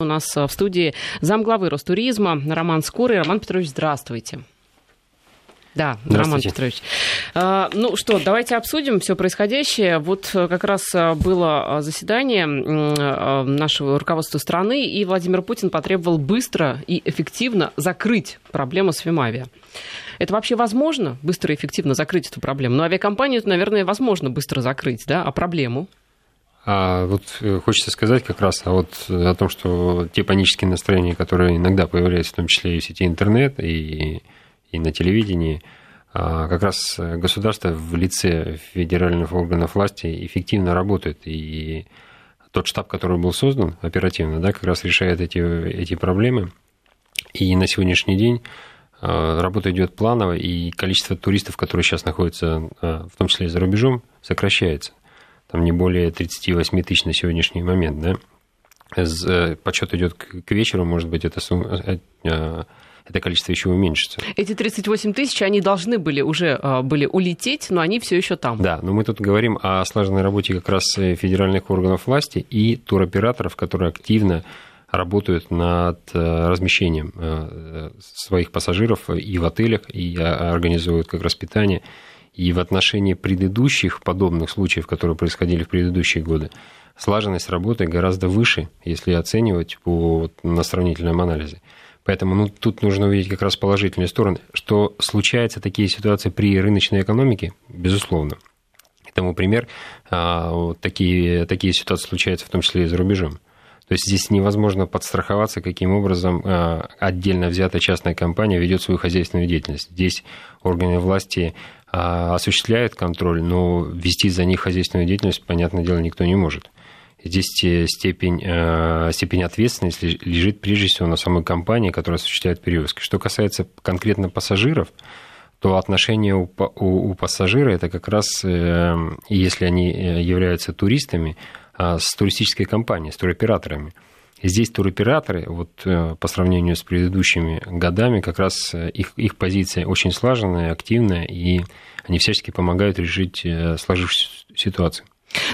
У нас в студии замглавы Ростуризма Роман Скорый. Роман Петрович, здравствуйте. Да, Роман Петрович. А, ну что, давайте обсудим все происходящее. Вот как раз было заседание нашего руководства страны, и Владимир Путин потребовал быстро и эффективно закрыть проблему с Фимавиа. Это вообще возможно, быстро и эффективно закрыть эту проблему? Но ну, авиакомпанию, наверное, возможно быстро закрыть, да, а проблему? А вот э, хочется сказать как раз а вот о том, что те панические настроения, которые иногда появляются, в том числе и в сети интернет, и, и на телевидении, а как раз государство в лице федеральных органов власти эффективно работает. И тот штаб, который был создан оперативно, да, как раз решает эти, эти проблемы. И на сегодняшний день а, работа идет планово, и количество туристов, которые сейчас находятся, в том числе и за рубежом, сокращается там не более 38 тысяч на сегодняшний момент, да. Э, подсчет идет к вечеру, может быть, это, э, э, это количество еще уменьшится. Эти 38 тысяч, они должны были уже были улететь, но они все еще там. Да, но мы тут говорим о слаженной работе как раз федеральных органов власти и туроператоров, которые активно работают над размещением своих пассажиров и в отелях, и организуют как раз питание и в отношении предыдущих подобных случаев, которые происходили в предыдущие годы, слаженность работы гораздо выше, если оценивать по, на сравнительном анализе. Поэтому ну, тут нужно увидеть как раз положительные стороны. Что случаются такие ситуации при рыночной экономике, безусловно. Тому пример, а, вот такие, такие ситуации случаются в том числе и за рубежом. То есть здесь невозможно подстраховаться, каким образом а, отдельно взятая частная компания ведет свою хозяйственную деятельность. Здесь органы власти а, осуществляют контроль, но вести за них хозяйственную деятельность, понятное дело, никто не может. Здесь степень, э, степень ответственности лежит прежде всего на самой компании, которая осуществляет перевозки. Что касается конкретно пассажиров, то отношение у, у, у пассажира это как раз, э, если они э, являются туристами, с туристической компанией, с туроператорами. Здесь туроператоры, вот э, по сравнению с предыдущими годами, как раз э, их, их позиция очень слаженная, активная, и они всячески помогают решить э, сложившуюся ситуацию.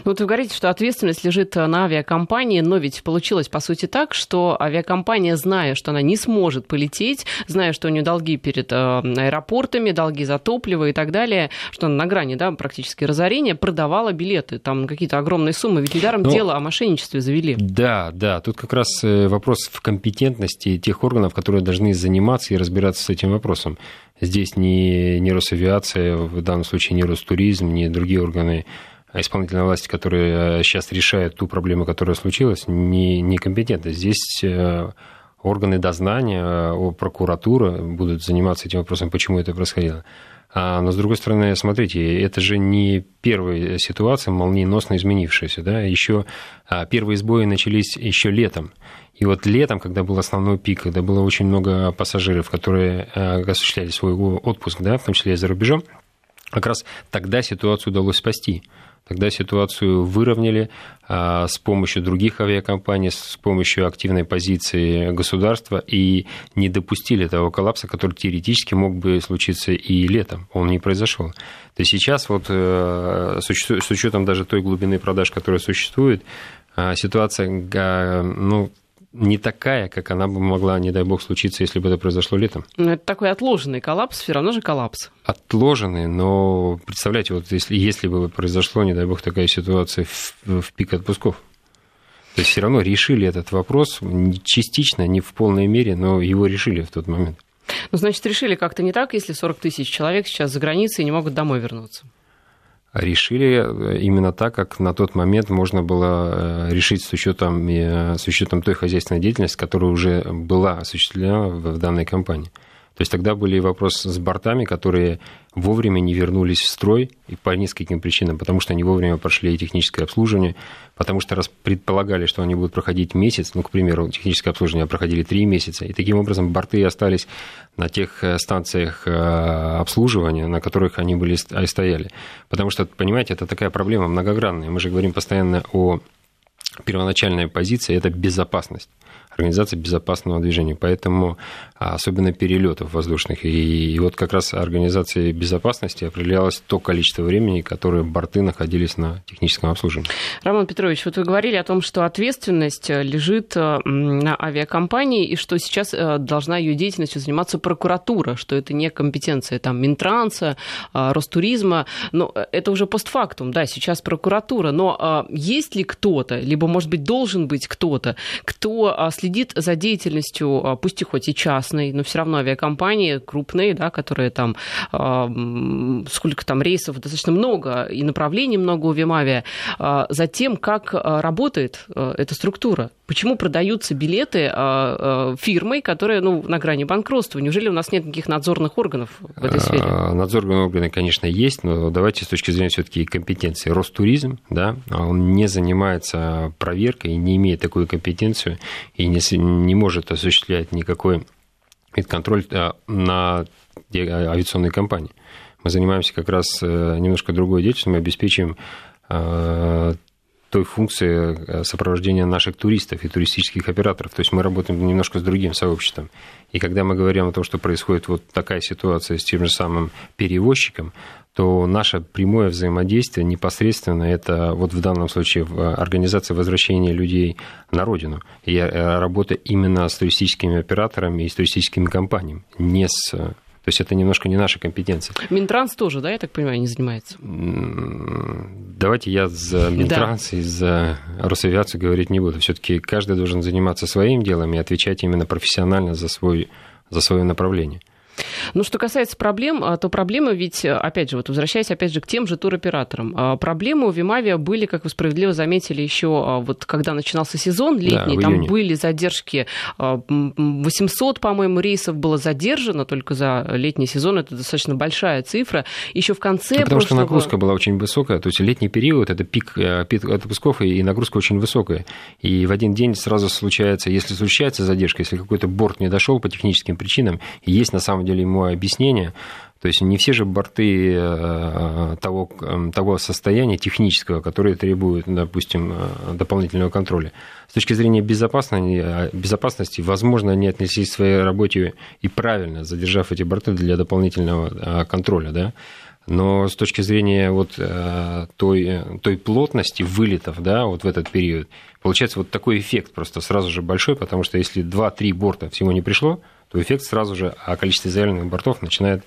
Ну, вот вы говорите, что ответственность лежит на авиакомпании, но ведь получилось, по сути, так, что авиакомпания, зная, что она не сможет полететь, зная, что у нее долги перед аэропортами, долги за топливо и так далее, что она на грани да, практически разорения, продавала билеты, там какие-то огромные суммы, ведь недаром но... Ну, дело о мошенничестве завели. Да, да, тут как раз э, вопрос в компетентности тех органов, которые должны заниматься и разбираться с этим вопросом. Здесь не, не Росавиация, в данном случае не Ростуризм, не другие органы исполнительной власти, которые сейчас э, решают ту проблему, которая случилась, не, некомпетентны. Здесь э, органы дознания, э, прокуратура будут заниматься этим вопросом, почему это происходило. А, но, с другой стороны, смотрите, это же не первая ситуация, молниеносно изменившаяся. Да? Еще а, первые сбои начались еще летом. И вот летом, когда был основной пик, когда было очень много пассажиров, которые осуществляли свой отпуск, да, в том числе и за рубежом, как раз тогда ситуацию удалось спасти. Тогда ситуацию выровняли а, с помощью других авиакомпаний, с помощью активной позиции государства и не допустили того коллапса, который теоретически мог бы случиться и летом. Он не произошел. То есть сейчас вот э, с учетом даже той глубины продаж, которая существует, а, ситуация ну, не такая, как она бы могла, не дай бог, случиться, если бы это произошло летом. Но это такой отложенный коллапс, все равно же коллапс. Отложенный, но представляете, вот если, если бы произошло, не дай бог, такая ситуация в, в пик отпусков, то есть все равно решили этот вопрос частично, не в полной мере, но его решили в тот момент. Ну, значит, решили как-то не так, если 40 тысяч человек сейчас за границей и не могут домой вернуться решили э, именно так, как на тот момент можно было э, решить с учетом, э, с учетом той хозяйственной деятельности, которая уже была осуществлена в данной компании. То есть тогда были вопросы с бортами, которые вовремя не вернулись в строй и по нескольким причинам, потому что они вовремя прошли техническое обслуживание, потому что раз предполагали, что они будут проходить месяц, ну, к примеру, техническое обслуживание проходили три месяца, и таким образом борты остались на тех э, станциях э, обслуживания, на которых они были стояли. Потому что, понимаете, это такая проблема многогранная. Мы же говорим постоянно о первоначальная позиция – это безопасность организация безопасного движения. Поэтому а, особенно перелетов воздушных. И, и вот как раз организацией безопасности определялось то количество времени, которое борты находились на техническом обслуживании. Роман Петрович, вот вы говорили о том, что ответственность э, лежит э, на авиакомпании, и что сейчас э, должна ее деятельностью заниматься прокуратура, что это не компетенция там, Минтранса, Ростуризма. Но это уже постфактум, да, сейчас прокуратура. Но есть ли кто-то, либо, может быть, должен быть кто-то, кто следит за деятельностью, пусть и хоть и частной, но все равно авиакомпании крупные, да, которые там, сколько там рейсов, достаточно много, и направлений много у Вимавия, за тем, как работает эта структура. Почему продаются билеты фирмой, которая ну, на грани банкротства? Неужели у нас нет никаких надзорных органов в этой сфере? Надзорные органы, конечно, есть, но давайте с точки зрения все-таки компетенции. Ростуризм, да, он не занимается проверкой, не имеет такую компетенцию и не, не может осуществлять никакой контроль э, на авиационной компании. Мы занимаемся как раз э, немножко другой деятельностью, мы обеспечиваем э, той функции сопровождения наших туристов и туристических операторов. То есть мы работаем немножко с другим сообществом. И когда мы говорим о том, что происходит вот такая ситуация с тем же самым перевозчиком, то наше прямое взаимодействие непосредственно это вот в данном случае в организации возвращения людей на родину. И э, работа именно с туристическими операторами и с туристическими компаниями, не с то есть это немножко не наша компетенция. Минтранс тоже, да, я так понимаю, не занимается? Давайте я за Минтранс да. и за Росавиацию говорить не буду. Все-таки каждый должен заниматься своим делом и отвечать именно профессионально за, свой, за свое направление. Ну, что касается проблем, а, то проблемы ведь, опять же, вот возвращаясь опять же к тем же туроператорам, а, проблемы у Вимавия были, как вы справедливо заметили, еще а, вот когда начинался сезон летний, да, там были задержки, 800, по-моему, рейсов было задержано только за летний сезон, это достаточно большая цифра. Еще в конце ну, Потому прошлого... что нагрузка была очень высокая, то есть летний период, это пик, э, пик отпусков, и нагрузка очень высокая. И в один день сразу случается, если случается задержка, если какой-то борт не дошел по техническим причинам, есть на самом деле ему объяснение. То есть не все же борты э, того, э, того состояния технического, которое требует, допустим, э, дополнительного контроля. С точки зрения безопасности, безопасности возможно, они отнеслись к своей работе и правильно, задержав эти борты для дополнительного контроля. Да? Но с точки зрения вот той, той плотности вылетов да, вот в этот период, получается вот такой эффект просто сразу же большой, потому что если 2-3 борта всего не пришло, то эффект сразу же, а количество заявленных бортов начинает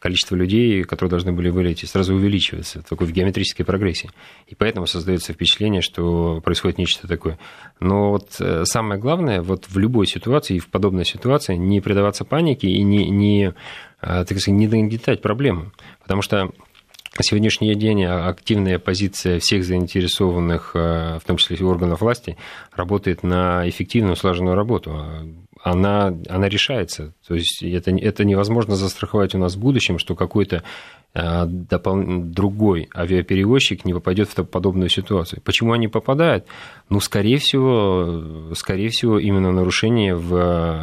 количество людей, которые должны были вылететь, сразу увеличивается, такой в геометрической прогрессии. И поэтому создается впечатление, что происходит нечто такое. Но вот э, самое главное, вот в любой ситуации в подобной ситуации не предаваться панике и не, не, э, так сказать, не нагнетать проблему. Потому что на сегодняшний день активная позиция всех заинтересованных, э, в том числе органов власти, работает на эффективную, слаженную работу она, она решается. То есть это, это невозможно застраховать у нас в будущем, что какой-то э, допол... другой авиаперевозчик не попадет в подобную ситуацию. Почему они попадают? Ну, скорее всего, скорее всего именно нарушение в,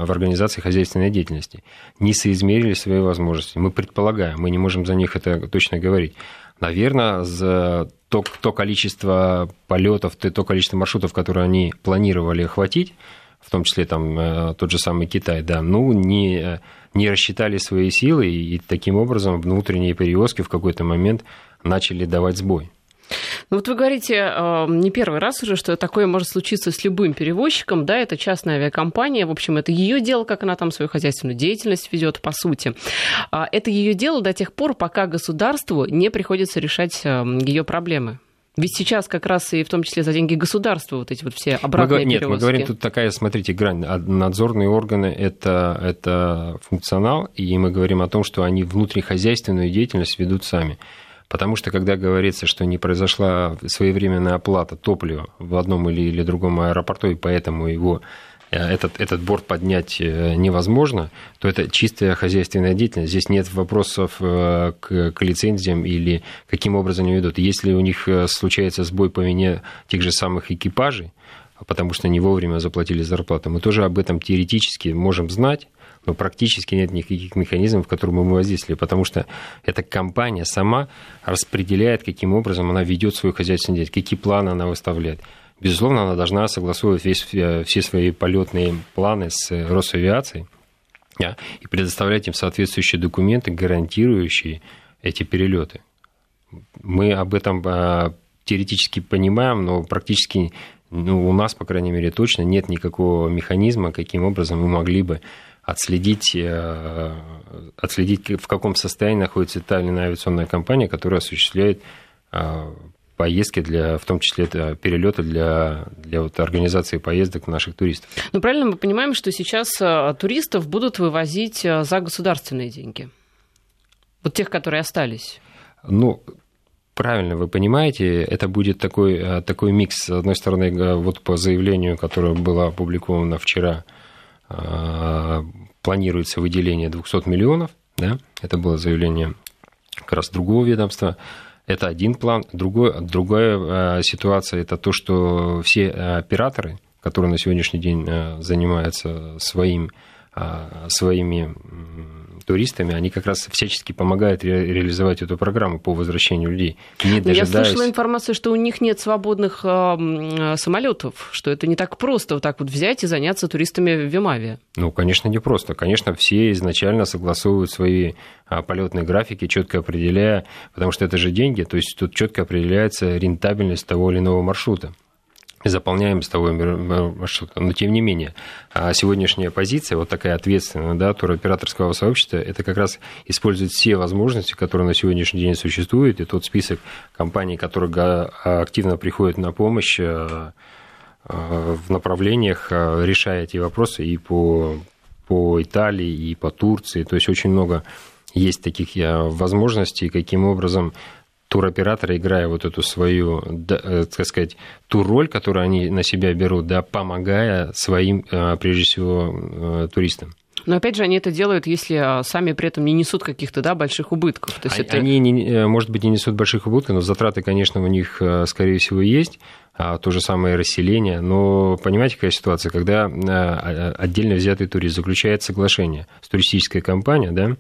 в организации хозяйственной деятельности. Не соизмерили свои возможности. Мы предполагаем, мы не можем за них это точно говорить. Наверное, за то, то количество полетов, то количество маршрутов, которые они планировали охватить, в том числе там э, тот же самый Китай, да, ну, не, э, не рассчитали свои силы, и таким образом внутренние перевозки в какой-то момент начали давать сбой. Ну вот вы говорите э, не первый раз уже, что такое может случиться с любым перевозчиком, да, это частная авиакомпания, в общем, это ее дело, как она там свою хозяйственную деятельность ведет, по сути. А это ее дело до тех пор, пока государству не приходится решать ее проблемы. Ведь сейчас как раз и в том числе за деньги государства вот эти вот все обратные мы, Нет, перевозки. мы говорим, тут такая, смотрите, грань. Надзорные органы это, – это функционал, и мы говорим о том, что они внутрихозяйственную деятельность ведут сами. Потому что когда говорится, что не произошла своевременная оплата топлива в одном или, или другом аэропорту, и поэтому его этот, этот борт поднять э, невозможно, то это чистая хозяйственная деятельность. Здесь нет вопросов э, к, к лицензиям или каким образом они ведут. Если у них случается сбой по вине тех же самых экипажей, потому что не вовремя заплатили зарплату, мы тоже об этом теоретически можем знать, но практически нет никаких механизмов, которые мы воздействовали, потому что эта компания сама распределяет, каким образом она ведет свою хозяйственную деятельность, какие планы она выставляет. Безусловно, она должна согласовывать весь, все свои полетные планы с Росавиацией да, и предоставлять им соответствующие документы, гарантирующие эти перелеты. Мы об этом а, теоретически понимаем, но практически ну, у нас, по крайней мере, точно нет никакого механизма, каким образом мы могли бы отследить, э, отследить, в каком состоянии находится та или иная авиационная компания, которая осуществляет э, поездки, для, в том числе это перелеты для, для вот организации поездок наших туристов. Ну, правильно мы понимаем, что сейчас э, туристов будут вывозить за государственные деньги? Вот тех, которые остались. Ну, правильно вы понимаете, это будет такой, такой микс. С одной стороны, вот по заявлению, которое было опубликовано вчера Э, планируется выделение 200 миллионов, да, это было заявление как раз другого ведомства, это один план. Другой, другая э, ситуация – это то, что все операторы, которые на сегодняшний день э, занимаются своим, своими туристами, они как раз всячески помогают ре- реализовать эту программу по возвращению людей. Не дожидаясь... Я слышала информацию, что у них нет свободных э, самолетов, что это не так просто вот так вот взять и заняться туристами в Вимаве. Ну, конечно, не просто. Конечно, все изначально согласовывают свои а, полетные графики, четко определяя, потому что это же деньги, то есть тут четко определяется рентабельность того или иного маршрута заполняем с тобой маршрут. Но тем не менее, а сегодняшняя позиция, вот такая ответственная, да, туроператорского сообщества, это как раз использует все возможности, которые на сегодняшний день существуют, и тот список компаний, которые активно приходят на помощь э, э, в направлениях, э, решая эти вопросы и по, по Италии, и по Турции. То есть очень много есть таких возможностей, каким образом туроператоры, играя вот эту свою, да, э, так сказать, ту роль, которую они на себя берут, да, помогая своим, э, прежде всего, э, туристам. Но опять же, они это делают, если а, сами при этом не несут каких-то да, больших убытков. То есть это... Они, не, может быть, не несут больших убытков, но затраты, конечно, у них, скорее всего, есть. А, то же самое расселение. Но понимаете, какая ситуация? Когда отдельно взятый турист заключает соглашение с туристической компанией, да,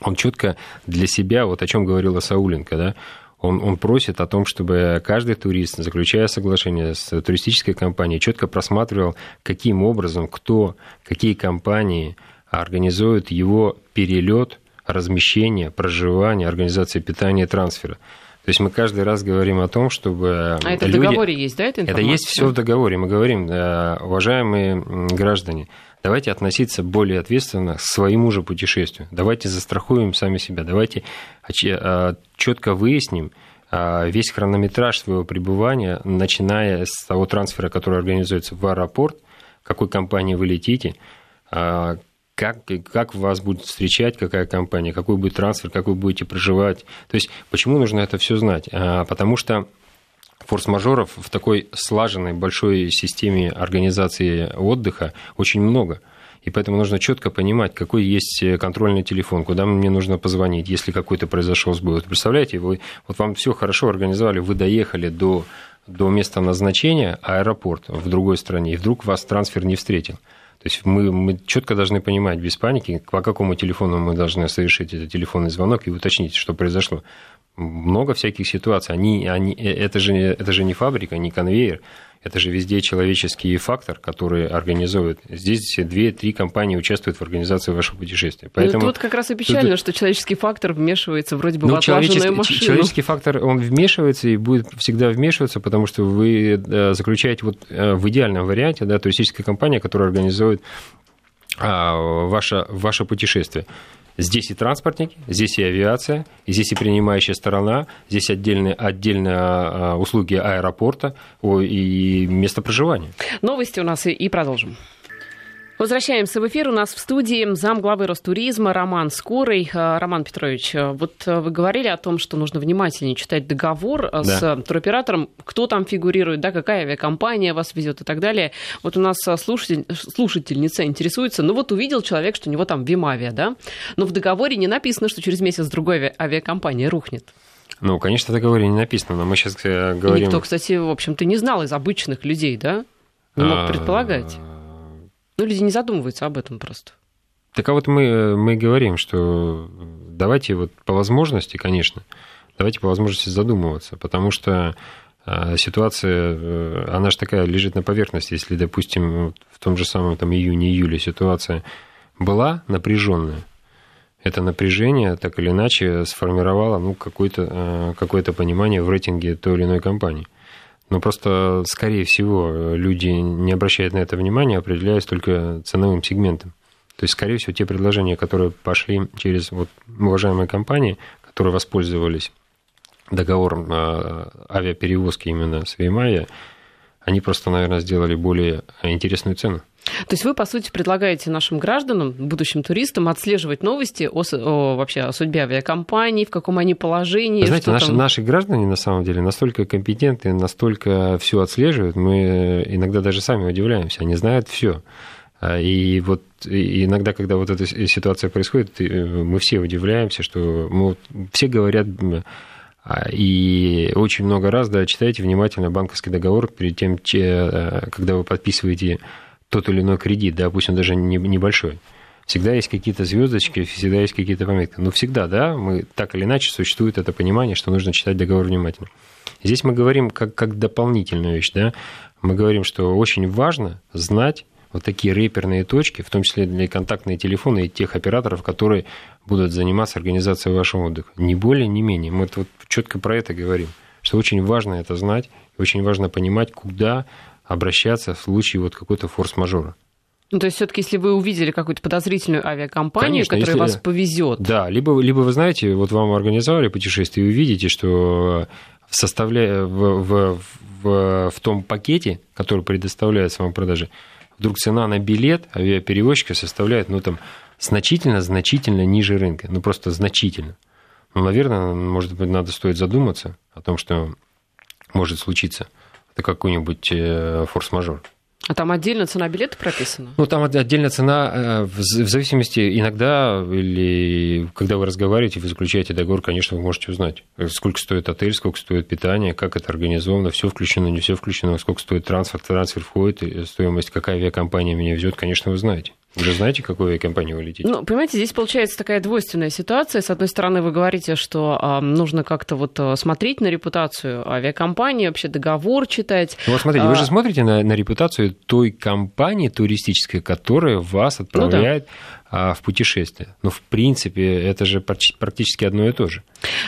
он четко для себя, вот о чем говорила Сауленко, да, он, он просит о том, чтобы каждый турист, заключая соглашение с туристической компанией, четко просматривал, каким образом, кто, какие компании организуют его перелет, размещение, проживание, организация питания, трансфера. То есть мы каждый раз говорим о том, чтобы а это люди... в договоре есть, да, эта информация? Это есть все в договоре. Мы говорим, э, уважаемые граждане, давайте относиться более ответственно к своему же путешествию. Давайте застрахуем сами себя. Давайте а, четко выясним а, весь хронометраж своего пребывания, начиная с того трансфера, который организуется в аэропорт, какой компании вы летите, а, как, как вас будет встречать какая компания, какой будет трансфер, как вы будете проживать. То есть почему нужно это все знать? Потому что форс-мажоров в такой слаженной большой системе организации отдыха очень много. И поэтому нужно четко понимать, какой есть контрольный телефон, куда мне нужно позвонить, если какой-то произошел сбой. Вот представляете, вы, вот вам все хорошо организовали, вы доехали до, до места назначения, аэропорт в другой стране, и вдруг вас трансфер не встретил. То есть мы, мы четко должны понимать без паники, по какому телефону мы должны совершить этот телефонный звонок и уточнить, что произошло много всяких ситуаций. Они, они, э, это, же, это же не фабрика, не конвейер. Это же везде человеческий фактор, который организует. Здесь две-три компании участвуют в организации вашего путешествия. Ну, Поэтому... Ну, тут как раз и печально, тут... что человеческий фактор вмешивается вроде бы ну, в отлаженную машину. Человеческий фактор, он вмешивается и будет всегда вмешиваться, потому что вы э, заключаете вот э, в идеальном варианте да, туристическая компания, которая организует а, ваше, ваше путешествие. Здесь и транспортники, здесь и авиация, здесь и принимающая сторона, здесь отдельные, отдельные а, услуги аэропорта и место проживания. Новости у нас и продолжим. Возвращаемся в эфир. У нас в студии зам главы Ростуризма Роман Скорый. Э, Роман Петрович, э, вот э, вы говорили о том, что нужно внимательнее читать договор да. с туроператором, кто там фигурирует, да, какая авиакомпания вас везет и так далее. Вот у нас слушатель, слушательница интересуется, ну вот увидел человек, что у него там Вимавия, да, но в договоре не написано, что через месяц другой авиакомпания рухнет. Ну, конечно, в договоре не написано, но мы сейчас говорим... И никто, кстати, в общем-то, не знал из обычных людей, да? Не мог а, предполагать. Ну, люди не задумываются об этом просто. Так а вот мы, мы говорим, что давайте вот по возможности, конечно, давайте по возможности задумываться, потому что а ситуация, э, она же такая лежит на поверхности. Если, допустим, в том же самом там, июне-июле ситуация была напряженная, это напряжение так или иначе сформировало ну, какое-то э, какое понимание в рейтинге той или иной компании. Но просто, скорее всего, люди не обращают на это внимания, определяясь только ценовым сегментом. То есть, скорее всего, те предложения, которые пошли через вот, уважаемые компании, которые воспользовались договором э, авиаперевозки именно с Веймая, они просто, наверное, сделали более интересную цену. То есть вы, по сути, предлагаете нашим гражданам, будущим туристам, отслеживать новости о, о вообще о судьбе авиакомпаний, в каком они положении. знаете, наши, там... наши граждане, на самом деле, настолько компетентны, настолько все отслеживают, мы иногда даже сами удивляемся, они знают все. А, и вот иногда, когда вот эта ситуация происходит, мы все удивляемся, что мы, все говорят и очень много раз, да, читайте внимательно банковский договор перед тем, э, когда вы подписываете тот или иной кредит, да, пусть он даже небольшой. Всегда есть какие-то звездочки, всегда есть какие-то пометки. Но всегда, да, мы так или иначе существует это понимание, что нужно читать договор внимательно. Здесь мы говорим как, как дополнительную вещь, да, мы говорим, что очень важно знать вот такие реперные точки, в том числе для контактные телефоны и тех операторов, которые будут заниматься организацией вашего отдыха. Ни более, ни менее. Мы вот четко про это говорим, что очень важно это знать, очень важно понимать, куда обращаться в случае вот какой-то форс-мажора. Ну, то есть, все-таки, если вы увидели какую-то подозрительную авиакомпанию, Конечно, которая если... вас повезет. Да, либо, либо вы знаете, вот вам организовали путешествие, и вы видите, что составляя в, в, в, в том пакете, который предоставляется вам в продаже, вдруг цена на билет авиаперевозчика составляет, ну, там, значительно-значительно ниже рынка. Ну, просто значительно. Ну, наверное, может быть, надо стоит задуматься о том, что может случиться. Это какой-нибудь э, форс-мажор. А там отдельно цена билета прописана? Ну, там отдельная цена, э, в зависимости, иногда, или когда вы разговариваете, вы заключаете договор, конечно, вы можете узнать, сколько стоит отель, сколько стоит питание, как это организовано, все включено, не все включено, сколько стоит трансфер, трансфер входит, стоимость, какая авиакомпания меня везет, конечно, вы знаете. Вы же знаете, какую авиакомпанию вы летите? Ну, понимаете, здесь получается такая двойственная ситуация. С одной стороны, вы говорите, что э, нужно как-то вот э, смотреть на репутацию авиакомпании, вообще договор читать. Ну, вот смотрите, а... вы же смотрите на, на репутацию той компании туристической, которая вас отправляет ну, да а, в путешествие. Но, в принципе, это же практически одно и то же.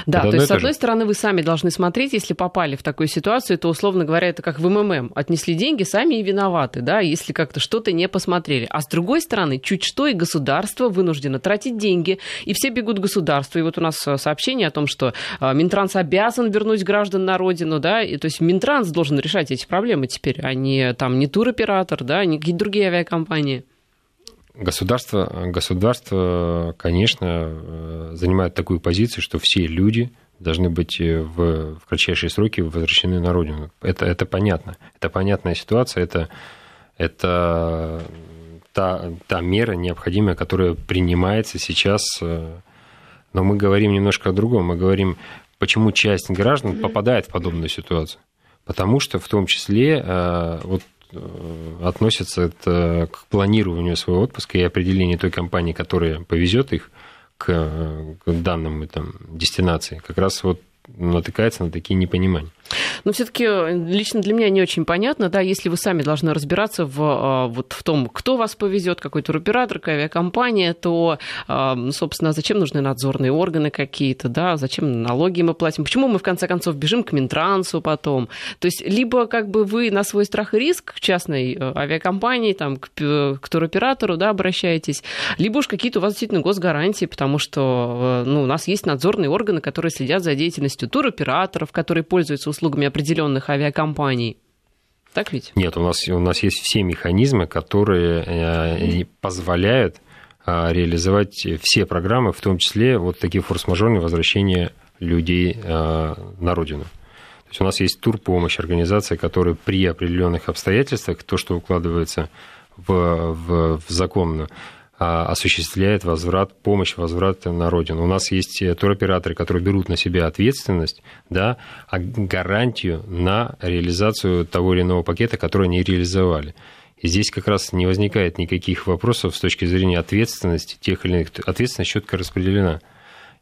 Да, это то есть, с одной же. стороны, вы сами должны смотреть, если попали в такую ситуацию, то, условно говоря, это как в МММ. Отнесли деньги, сами и виноваты, да, если как-то что-то не посмотрели. А с другой стороны, чуть что, и государство вынуждено тратить деньги, и все бегут к государству. И вот у нас э, сообщение о том, что э, Минтранс обязан вернуть граждан на родину, да, и то есть Минтранс должен решать эти проблемы теперь, а не там не туроператор, да, не какие-то другие авиакомпании. Государство, государство, конечно, занимает такую позицию, что все люди должны быть в, в кратчайшие сроки возвращены на родину. Это, это понятно. Это понятная ситуация. Это, это та, та мера необходимая, которая принимается сейчас. Но мы говорим немножко о другом. Мы говорим, почему часть граждан попадает в подобную ситуацию. Потому что в том числе э, вот Э, относится это к планированию своего отпуска и определению той компании, которая повезет их к, к данным там, дестинации. Как раз вот натыкается на такие непонимания. Но все-таки э, лично для меня не очень понятно, да, если вы сами должны разбираться в, э, вот, в том, кто вас повезет, какой туроператор, какая авиакомпания, то, э, собственно, зачем нужны надзорные органы какие-то, да, зачем налоги мы платим, почему мы, в конце концов, бежим к Минтрансу потом. То есть, либо как бы вы на свой страх и риск к частной авиакомпании, там, к, к туроператору, да, обращаетесь, либо уж какие-то у вас действительно госгарантии, потому что, ну, у нас есть надзорные органы, которые следят за деятельностью туроператоров, которые пользуются услугами определенных авиакомпаний. Так ведь? Нет, у нас, у нас есть все механизмы, которые э, позволяют э, реализовать все программы, в том числе вот такие форс-мажорные возвращения людей э, на родину. То есть у нас есть турпомощь, организация, которая при определенных обстоятельствах, то, что укладывается в, в, в закон, а, осуществляет возврат, помощь, возврат на родину. У нас есть э, туроператоры, которые берут на себя ответственность, да, а гарантию на реализацию того или иного пакета, который они реализовали. И здесь как раз не возникает никаких вопросов с точки зрения ответственности тех или иных. Ответственность четко распределена.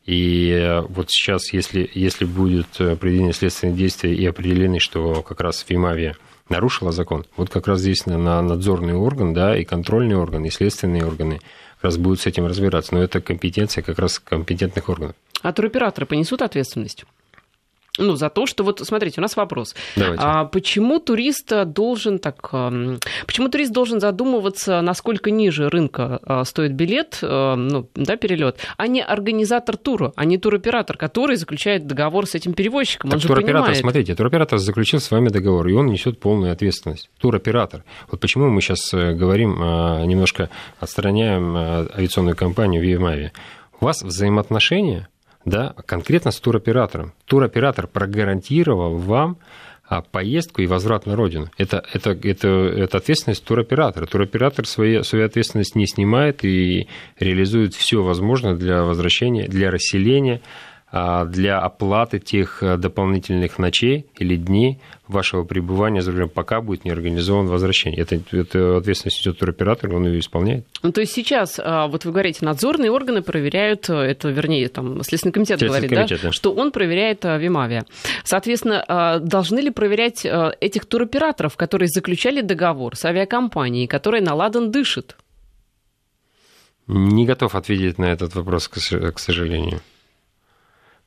И вот сейчас, если, если будет проведение следственных действий и определены, что как раз Фимавия нарушила закон, вот как раз здесь на надзорный орган, да, и контрольный орган, и следственные органы как раз будут с этим разбираться. Но это компетенция как раз компетентных органов. А туроператоры понесут ответственность? Ну, за то, что вот, смотрите, у нас вопрос. Давайте. А почему турист должен так, почему турист должен задумываться, насколько ниже рынка а, стоит билет, а, ну, да, перелет, а не организатор тура, а не туроператор, который заключает договор с этим перевозчиком? Так Он туроператор, понимает... смотрите, туроператор заключил с вами договор, и он несет полную ответственность. Туроператор. Вот почему мы сейчас э, говорим, немножко отстраняем авиационную компанию Виемави. У вас взаимоотношения да, конкретно с туроператором. Туроператор прогарантировал вам а, поездку и возврат на родину. Это, это, это, это ответственность туроператора. Туроператор свои, свою ответственность не снимает и реализует все возможное для возвращения, для расселения для оплаты тех э, дополнительных ночей или дней вашего пребывания за рулем, пока будет не организован возвращение. Это, это ответственность идет туроператора, он ее исполняет. Ну, то есть сейчас, а, вот вы говорите, надзорные органы проверяют, э, это, вернее, там, Следственный комитет Следственный говорит, комитет, да, да, что он проверяет э, Вимавия. Соответственно, а, должны ли проверять этих туроператоров, которые заключали договор с авиакомпанией, которая на ладан дышит? Не готов ответить на этот вопрос, к сожалению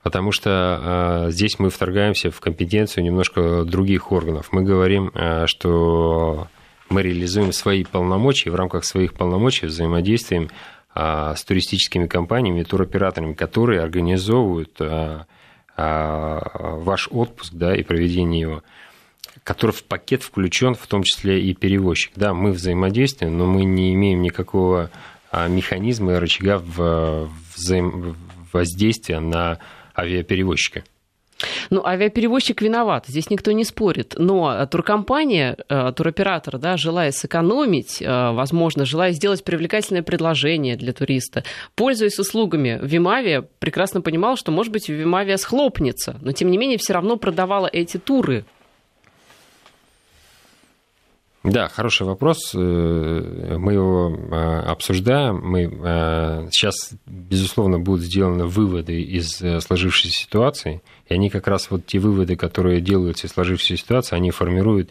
потому что э, здесь мы вторгаемся в компетенцию немножко других органов. Мы говорим, э, что мы реализуем свои полномочия, в рамках своих полномочий взаимодействуем э, с туристическими компаниями, туроператорами, которые организовывают э, э, ваш отпуск да, и проведение его который в пакет включен, в том числе и перевозчик. Да, мы взаимодействуем, но мы не имеем никакого механизма и рычага в взаим... воздействия на авиаперевозчика. Ну, авиаперевозчик виноват, здесь никто не спорит. Но туркомпания, э, туроператор, да, желая сэкономить, э, возможно, желая сделать привлекательное предложение для туриста, пользуясь услугами Вимавия, прекрасно понимал, что, может быть, Вимавия схлопнется, но, тем не менее, все равно продавала эти туры да, хороший вопрос. Э, мы его э, обсуждаем. Мы э, сейчас, безусловно, будут сделаны выводы из сложившейся ситуации. И они как раз вот те выводы, которые делаются из сложившейся ситуации, они формируют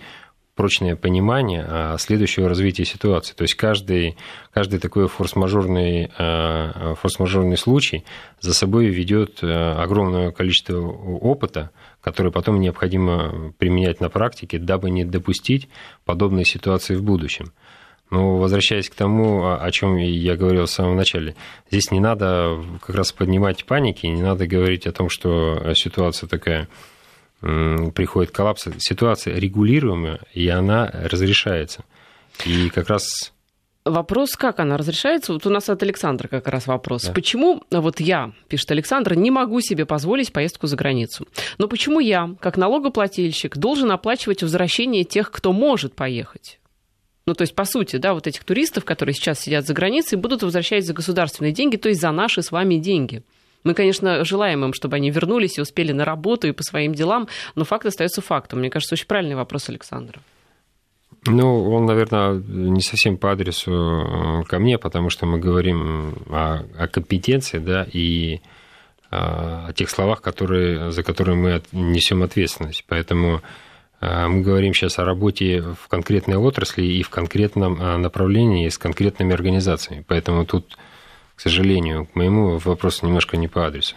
прочное понимание следующего развития ситуации. То есть каждый, каждый такой форс-мажорный, форс-мажорный случай за собой ведет огромное количество опыта, которые потом необходимо применять на практике, дабы не допустить подобные ситуации в будущем. Но возвращаясь к тому, о чем я говорил в самом начале, здесь не надо как раз поднимать паники, не надо говорить о том, что ситуация такая приходит коллапс. Ситуация регулируемая, и она разрешается. И как раз Вопрос, как она разрешается? Вот у нас от Александра как раз вопрос. Да. Почему, вот я, пишет Александр, не могу себе позволить поездку за границу? Но почему я, как налогоплательщик, должен оплачивать возвращение тех, кто может поехать? Ну, то есть, по сути, да, вот этих туристов, которые сейчас сидят за границей, будут возвращать за государственные деньги, то есть за наши с вами деньги. Мы, конечно, желаем им, чтобы они вернулись и успели на работу и по своим делам, но факт остается фактом. Мне кажется, очень правильный вопрос Александра. Ну, он, наверное, не совсем по адресу э, ко мне, потому что мы говорим о, о компетенции, да, и э, о тех словах, которые, за которые мы несем ответственность. Поэтому э, мы говорим сейчас о работе в конкретной отрасли и в конкретном направлении с конкретными организациями. Поэтому тут сожалению, к моему вопросу немножко не по адресу.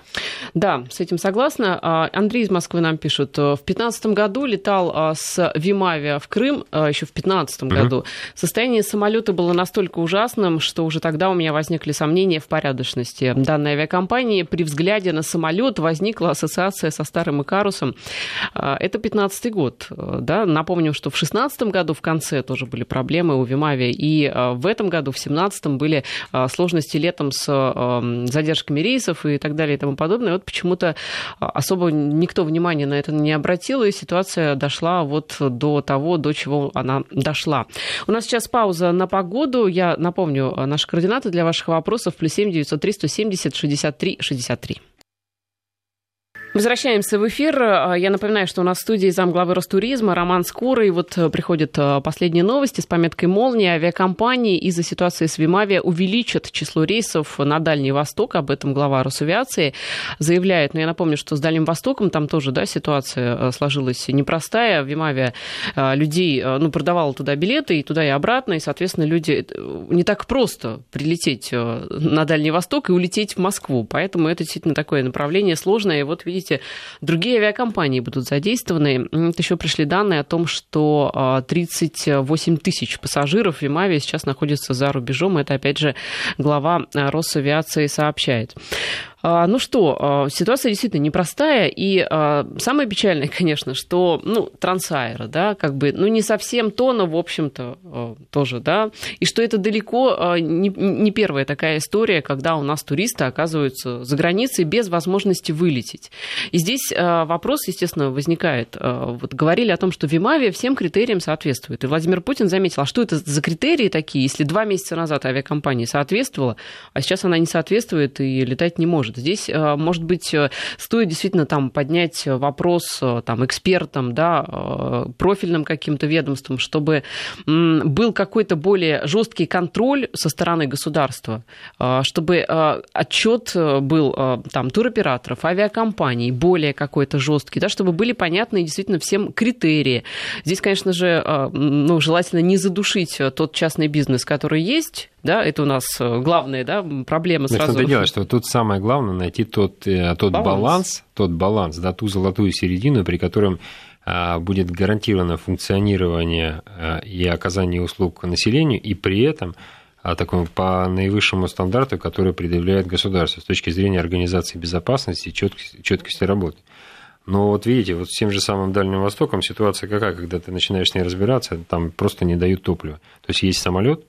Да, с этим согласна. А, Андрей из Москвы нам пишет. В 2015 году летал а, с Вимавия в Крым, а, еще в 2015 угу. году. Состояние самолета было настолько ужасным, что уже тогда у меня возникли сомнения в порядочности данной авиакомпании. При взгляде на самолет возникла ассоциация со старым Икарусом. Это 15 год. Да? Напомню, что в 2016 году в конце тоже были проблемы у Вимавия. И в этом году, в 2017 были сложности летом там с эм, задержками рейсов и так далее и тому подобное. Вот почему-то а, особо никто внимания на это не обратил, и ситуация дошла вот до того, до чего она дошла. У нас сейчас пауза на погоду. Я напомню, э, наши координаты для ваших вопросов плюс 7 903 170 63 63. Возвращаемся в эфир. Я напоминаю, что у нас в студии замглавы Ростуризма Роман Скорый. Вот э, приходят э, последние новости с пометкой «Молния». Авиакомпании из-за ситуации с Вимавиа увеличат число рейсов на Дальний Восток. Об этом глава Росавиации заявляет. Но я напомню, что с Дальним Востоком там тоже да, ситуация э, сложилась непростая. Вимавиа людей ну, продавала туда билеты и туда и обратно. И, соответственно, люди не так просто прилететь на Дальний Восток и улететь в Москву. Поэтому это действительно такое направление сложное. И вот, видите, видите, другие авиакомпании будут задействованы. Вот еще пришли данные о том, что 38 а, тысяч пассажиров в Вимаве сейчас находятся за рубежом. Это, опять же, глава а, Росавиации сообщает. А, ну что, а, ситуация действительно непростая, и а, самое печальное, конечно, что, ну, Трансайра, да, как бы, ну, не совсем то, но, в общем-то, тоже, да, и что это далеко не, не первая такая история, когда у нас туристы оказываются за границей без возможности вылететь. И здесь вопрос, естественно, возникает. Вот говорили о том, что Вимавия всем критериям соответствует. И Владимир Путин заметил, а что это за критерии такие, если два месяца назад авиакомпания соответствовала, а сейчас она не соответствует и летать не может? Здесь, э, может быть, э, стоит действительно там поднять вопрос э, там, экспертам, да, профильным каким-то ведомствам, чтобы был какой-то более жесткий контроль со стороны государства, чтобы отчет был там туроператоров, авиакомпаний более какой-то жесткий, да, чтобы были понятны действительно всем критерии. Здесь, конечно же, ну, желательно не задушить тот частный бизнес, который есть, да, это у нас главная да, проблема сразу. Значит, дело, что тут самое главное найти тот, э, тот баланс. баланс, тот баланс, да, ту золотую середину, при котором а, будет гарантировано функционирование а, и оказание услуг населению, и при этом а, такому по наивысшему стандарту, который предъявляет государство с точки зрения организации безопасности и четкости, четкости работы. Но вот видите, вот с тем же самым Дальним Востоком ситуация какая, когда ты начинаешь с ней разбираться, там просто не дают топлива. То есть есть самолет,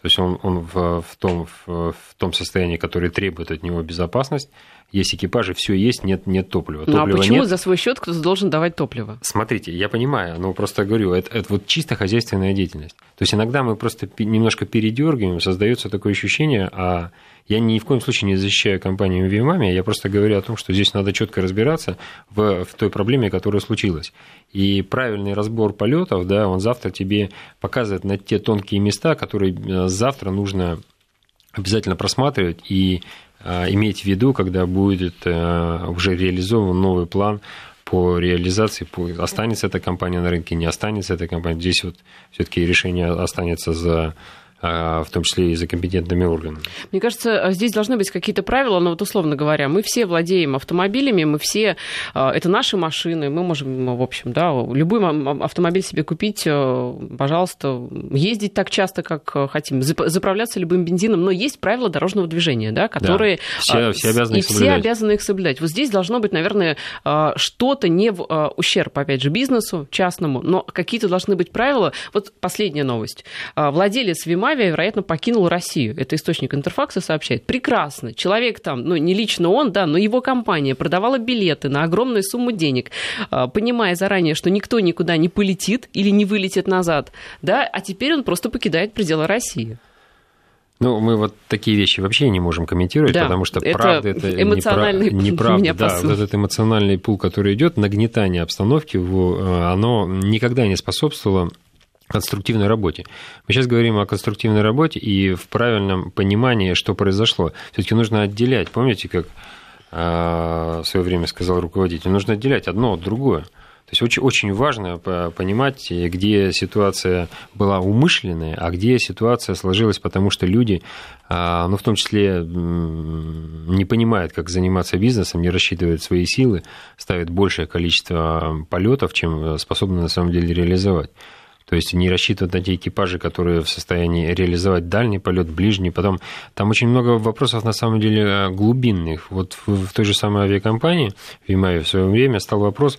то есть он, он в, в, том, в, в том состоянии, которое требует от него безопасность. Есть экипажи, все есть, нет, нет топлива. Ну а почему нет. за свой счет кто-то должен давать топливо? Смотрите, я понимаю, но просто говорю, это, это вот чисто хозяйственная деятельность. То есть иногда мы просто немножко передергиваем, создается такое ощущение, а я ни в коем случае не защищаю компанию Вимами, я просто говорю о том, что здесь надо четко разбираться в, в той проблеме, которая случилась. И правильный разбор полетов, да, он завтра тебе показывает на те тонкие места, которые э, завтра нужно обязательно просматривать и а, иметь в виду, когда будет э, уже реализован новый план по реализации, останется эта компания на рынке, не останется эта компания. Здесь вот все-таки решение останется за в том числе и за компетентными органами. Мне кажется, здесь должны быть какие-то правила, но вот условно говоря, мы все владеем автомобилями, мы все, а, это наши машины, мы можем, в общем, да, любой автомобиль себе купить, пожалуйста, ездить так часто, как хотим, заправляться любым бензином, но есть правила дорожного движения, да, которые... Да, все, а, все обязаны и их соблюдать. все обязаны их соблюдать. Вот здесь должно быть, наверное, что-то не в ущерб, опять же, бизнесу частному, но какие-то должны быть правила. Вот последняя новость. Владелец Вима Авиа, вероятно, покинул Россию. Это источник Интерфакса сообщает. Прекрасно. Человек там, ну, не лично он, да, но его компания продавала билеты на огромную сумму денег, а, понимая заранее, что никто никуда не полетит или не вылетит назад, да, а теперь он просто покидает пределы России. Ну, мы вот такие вещи вообще не можем комментировать, да, потому что это правда это эмоциональный неправда, неправда да, вот этот эмоциональный пул, который идет, нагнетание обстановки, э, оно никогда не способствовало конструктивной работе. Мы сейчас говорим о конструктивной работе и в правильном понимании, что произошло. Все-таки нужно отделять. Помните, как а, в свое время сказал руководитель, нужно отделять одно от другое. То есть очень, очень важно понимать, где ситуация была умышленная, а где ситуация сложилась, потому что люди, а, ну, в том числе, не понимают, как заниматься бизнесом, не рассчитывают свои силы, ставят большее количество полетов, чем способны на самом деле реализовать. То есть не рассчитывают на те экипажи, которые в состоянии реализовать дальний полет, ближний. Потом там очень много вопросов на самом деле глубинных. Вот в, в той же самой авиакомпании в Ямае в свое время стал вопрос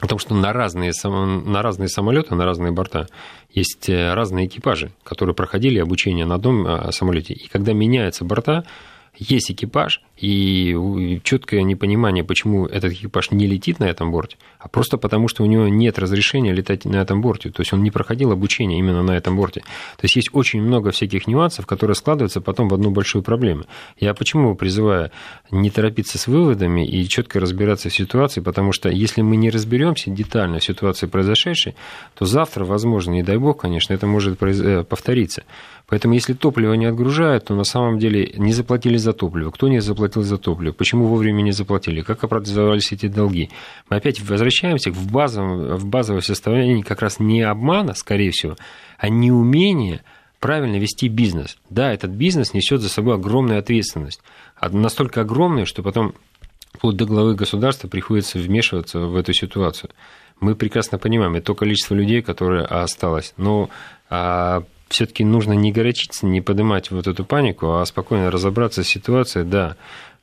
о том, что на разные, на разные самолеты, на разные борта есть э, разные экипажи, которые проходили обучение на одном э, самолете. И когда меняются борта, есть экипаж, и четкое непонимание, почему этот экипаж не летит на этом борте, а просто потому, что у него нет разрешения летать на этом борте. То есть он не проходил обучение именно на этом борте. То есть есть очень много всяких нюансов, которые складываются потом в одну большую проблему. Я почему призываю не торопиться с выводами и четко разбираться в ситуации, потому что если мы не разберемся детально в ситуации произошедшей, то завтра, возможно, не дай бог, конечно, это может э, повториться. Поэтому если топливо не отгружают, то на самом деле не заплатили за топливо. Кто не заплатил за топливо? Почему вовремя не заплатили? Как оправдывались эти долги? Мы опять возвращаемся в, базовом, в базовое состояние как раз не обмана, скорее всего, а неумения правильно вести бизнес. Да, этот бизнес несет за собой огромную ответственность. Настолько огромную, что потом вплоть до главы государства приходится вмешиваться в эту ситуацию. Мы прекрасно понимаем, это то количество людей, которое осталось. Но а, все-таки нужно не горячиться, не поднимать вот эту панику, а спокойно разобраться с ситуацией. Да,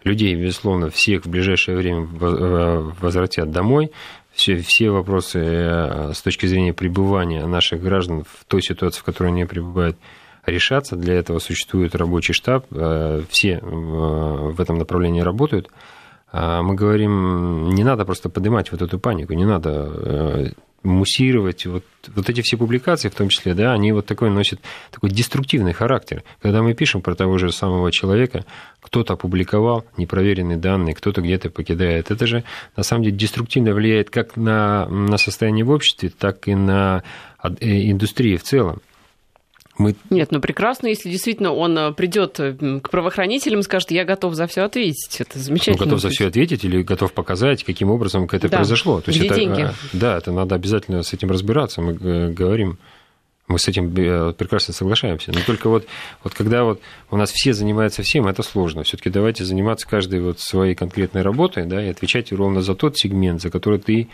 людей, безусловно, всех в ближайшее время э, возвратят домой. Все, все вопросы э, с точки зрения пребывания наших граждан в той ситуации, в которой они пребывают, решаться. Для этого существует рабочий штаб, э, все в этом направлении работают. А мы говорим, не надо просто поднимать вот эту панику, не надо муссировать. Вот, вот эти все публикации, в том числе, да, они вот такой носят такой деструктивный характер. Когда мы пишем про того же самого человека, кто-то опубликовал непроверенные данные, кто-то где-то покидает. Это же, на самом деле, деструктивно влияет как на, на состояние в обществе, так и на э, индустрии в целом. Мы... Нет, ну прекрасно, если действительно он э, придет э, к правоохранителям и скажет, я готов за все ответить. Это замечательно. Ну, готов за все ответить или готов показать, каким образом это да. произошло. То есть Где это, деньги? А, да, это надо обязательно с этим разбираться. Мы э, говорим, мы с этим прекрасно соглашаемся. Но только вот, вот когда вот у нас все занимаются всем, это сложно. Все-таки давайте заниматься каждой вот своей конкретной работой, да, и отвечать ровно за тот сегмент, за который ты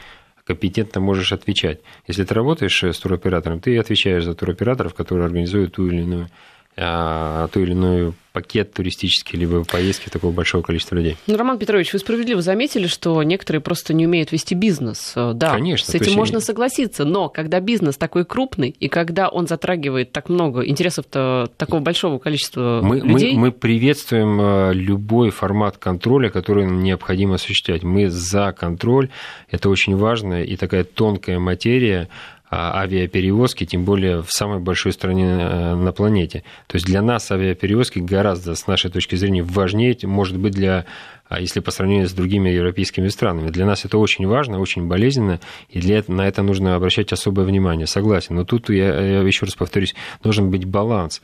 компетентно можешь отвечать. Если ты работаешь с туроператором, ты отвечаешь за туроператоров, которые организуют ту или иную а, ту или иную пакет туристический, либо поездки такого большого количества людей. Ну, Роман Петрович, вы справедливо заметили, что некоторые просто не умеют вести бизнес. Э, да, Конечно, с этим есть... можно согласиться, но когда бизнес такой крупный, и когда он затрагивает так много интересов такого большого количества мы, людей... Мы, мы приветствуем э, любой формат контроля, который необходимо осуществлять. Мы за контроль, это очень важная и такая тонкая материя, авиаперевозки, тем более в самой большой стране э, на планете. То есть для нас авиаперевозки гораздо, с нашей точки зрения, важнее, может быть, для а, если по сравнению с другими европейскими странами. Для нас это очень важно, очень болезненно, и для на это нужно обращать особое внимание. Согласен. Но тут, я, я еще раз повторюсь, должен быть баланс.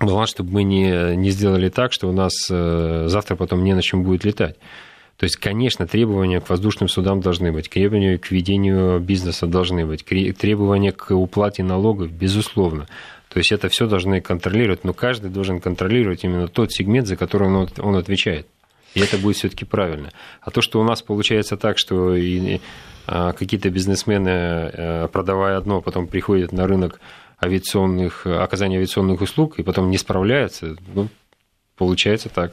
Баланс, чтобы мы не, не сделали так, что у нас э, завтра потом не на чем будет летать. То есть, конечно, требования к воздушным судам должны быть, требования к ведению бизнеса должны быть, требования к уплате налогов, безусловно. То есть это все должны контролировать, но каждый должен контролировать именно тот сегмент, за который он, он отвечает. И это будет все-таки правильно. А то, что у нас получается так, что и, а, какие-то бизнесмены, а, продавая одно, потом приходят на рынок авиационных, оказания авиационных услуг и потом не справляются, ну, получается так.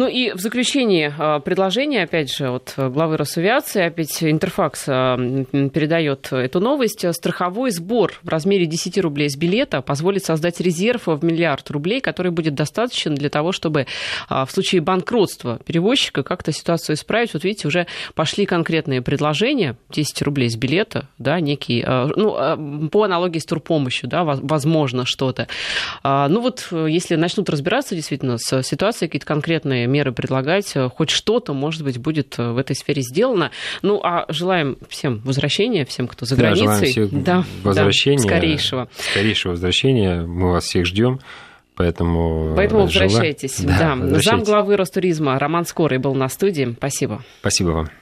Ну и в заключение а, предложение, опять же, от главы Росавиации, опять Интерфакс а, передает эту новость. Страховой сбор в размере 10 рублей с билета позволит создать резерв в миллиард рублей, который будет достаточен для того, чтобы а, в случае банкротства перевозчика как-то ситуацию исправить. Вот видите, уже пошли конкретные предложения. 10 рублей с билета, да, некий, ну, по аналогии с турпомощью, да, возможно, что-то. Ну вот, если начнут разбираться действительно с ситуацией, какие-то конкретные меры предлагать, э, хоть что-то, может быть, будет э, в этой сфере сделано. Ну, а желаем всем возвращения, всем, кто за границей. Да, всем да, возвращения, да, скорейшего. Скорейшего возвращения. Мы вас всех ждем. Поэтому, Поэтому возвращайтесь. Да, да. Зам главы Ростуризма Роман Скорый был на студии. Спасибо. Спасибо вам.